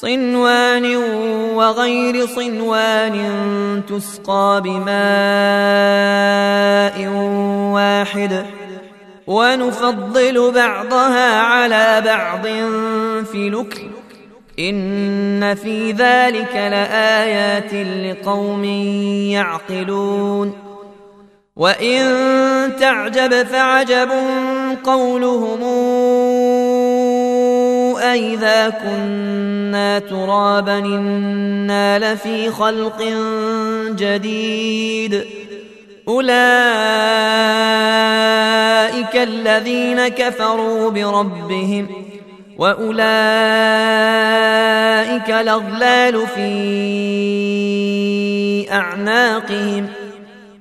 صنوان وغير صنوان تسقى بماء واحد ونفضل بعضها على بعض في لكل إن في ذلك لآيات لقوم يعقلون. وإن تعجب فعجب قولهم أئذا كنا ترابا إنا لفي خلق جديد أولئك الذين كفروا بربهم وأولئك الأغلال في أعناقهم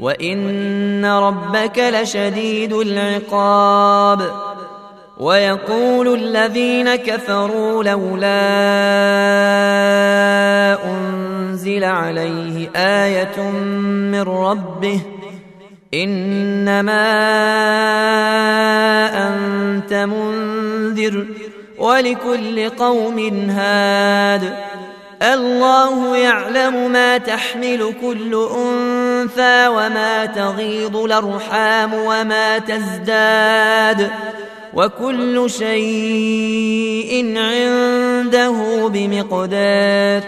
وان ربك لشديد العقاب ويقول الذين كفروا لولا انزل عليه إيه من ربه انما انت منذر ولكل قوم هاد الله يعلم ما تحمل كل انثى وما تغيض الأرحام وما تزداد وكل شيء عنده بمقدار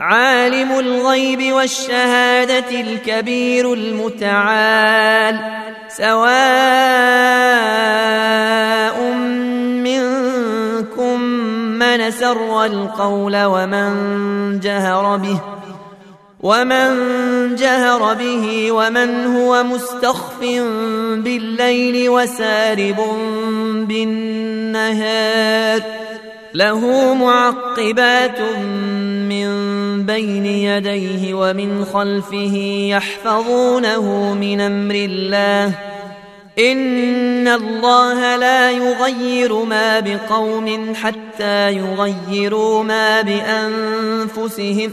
عالم الغيب والشهادة الكبير المتعال سواء منكم من سر القول ومن جهر به ومن جهر به ومن هو مستخف بالليل وسارب بالنهار له معقبات من بين يديه ومن خلفه يحفظونه من أمر الله. إن الله لا يغير ما بقوم حتى يغيروا ما بأنفسهم.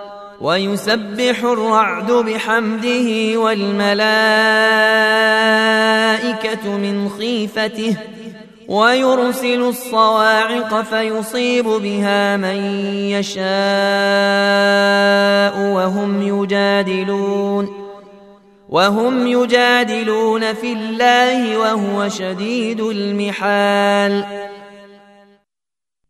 ويسبح الرعد بحمده والملائكة من خيفته ويرسل الصواعق فيصيب بها من يشاء وهم يجادلون وهم يجادلون في الله وهو شديد المحال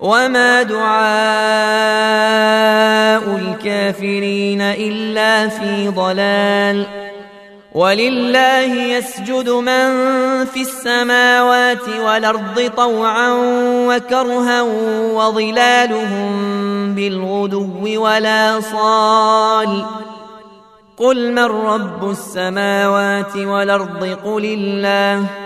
وما دعاء الكافرين الا في ضلال ولله يسجد من في السماوات والارض طوعا وكرها وظلالهم بالغدو ولا صال قل من رب السماوات والارض قل الله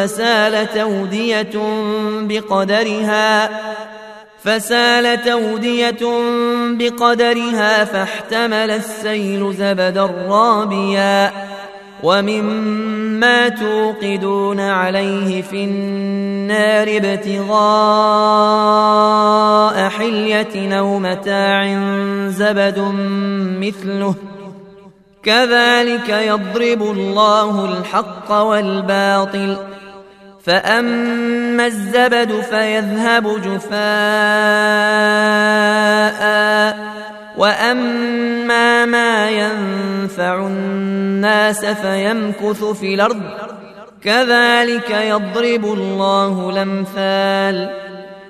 فسالت أودية بقدرها فسالت أودية بقدرها فاحتمل السيل زبدا رابيا ومما توقدون عليه في النار ابتغاء حلية أو متاع زبد مثله. كذلك يضرب الله الحق والباطل. فأما الزبد فيذهب جفاء وأما ما ينفع الناس فيمكث في الأرض كذلك يضرب الله الأمثال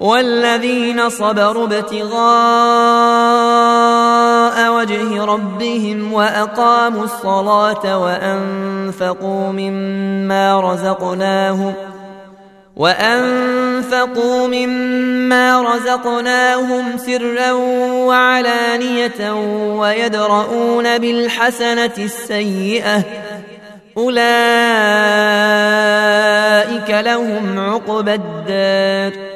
والذين صبروا ابتغاء وجه ربهم وأقاموا الصلاة وأنفقوا مما رزقناهم وأنفقوا مما رزقناهم سرا وعلانية ويدرؤون بالحسنة السيئة أولئك لهم عقبى الدار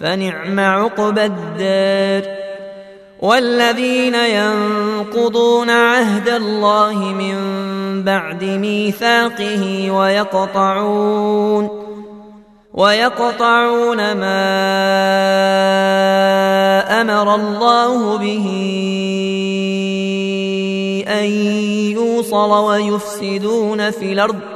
فنعم عقبى الدار. والذين ينقضون عهد الله من بعد ميثاقه ويقطعون ويقطعون ما أمر الله به أن يوصل ويفسدون في الأرض.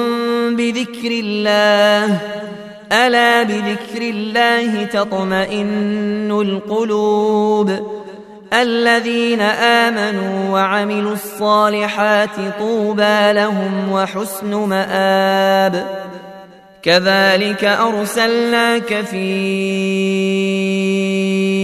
بذكر الله. ألا بذكر الله تطمئن القلوب. الذين آمنوا وعملوا الصالحات طوبى لهم وحسن مآب. كذلك أرسلناك في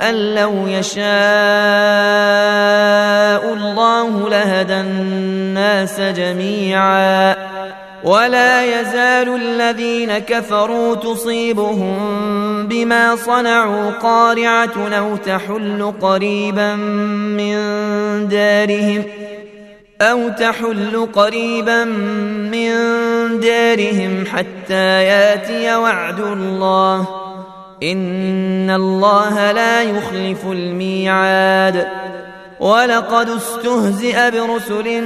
أن لو يشاء الله لهدى الناس جميعا. ولا يزال الذين كفروا تصيبهم بما صنعوا قارعة أو تحل قريبا من دارهم ۖ أو تحل قريبا من دارهم حتى يأتي وعد الله. إن الله لا يخلف الميعاد ولقد استهزئ برسل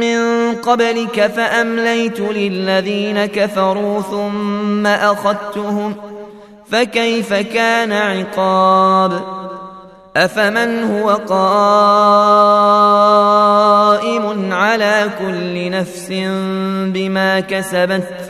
من قبلك فأمليت للذين كفروا ثم أخذتهم فكيف كان عقاب أفمن هو قائم على كل نفس بما كسبت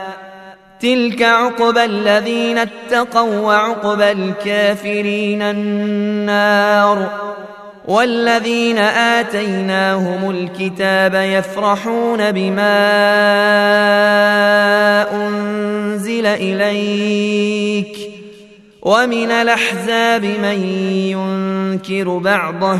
تلك عقبى الذين اتقوا وعقبى الكافرين النار والذين آتيناهم الكتاب يفرحون بما أنزل إليك ومن الأحزاب من ينكر بعضه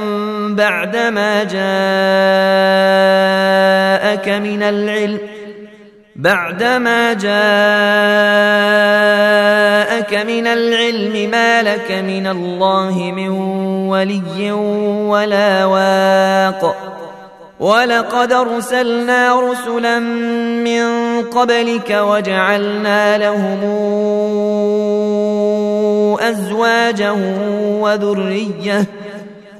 بعدما جاءك من العلم بعدما جاءك من العلم ما لك من الله من ولي ولا واق. ولقد أرسلنا رسلا من قبلك وجعلنا لهم أزواجا وذرية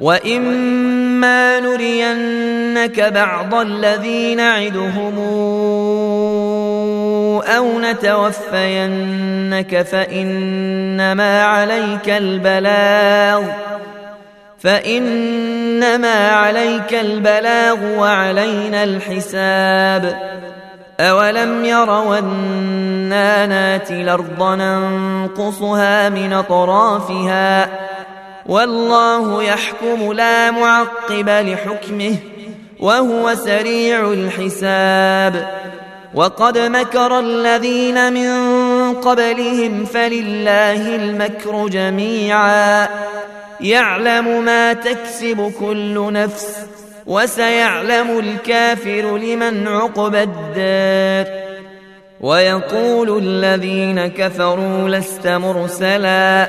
واما نرينك بعض الذي نعدهم أو نتوفينك فانما عليك البلاغ فانما عليك البلاغ وعلينا الحساب اولم يروا أنا ناتي الأرض ننقصها من اطرافها والله يحكم لا معقب لحكمه وهو سريع الحساب. وقد مكر الذين من قبلهم فلله المكر جميعا. يعلم ما تكسب كل نفس وسيعلم الكافر لمن عقب الدار. ويقول الذين كفروا لست مرسلا.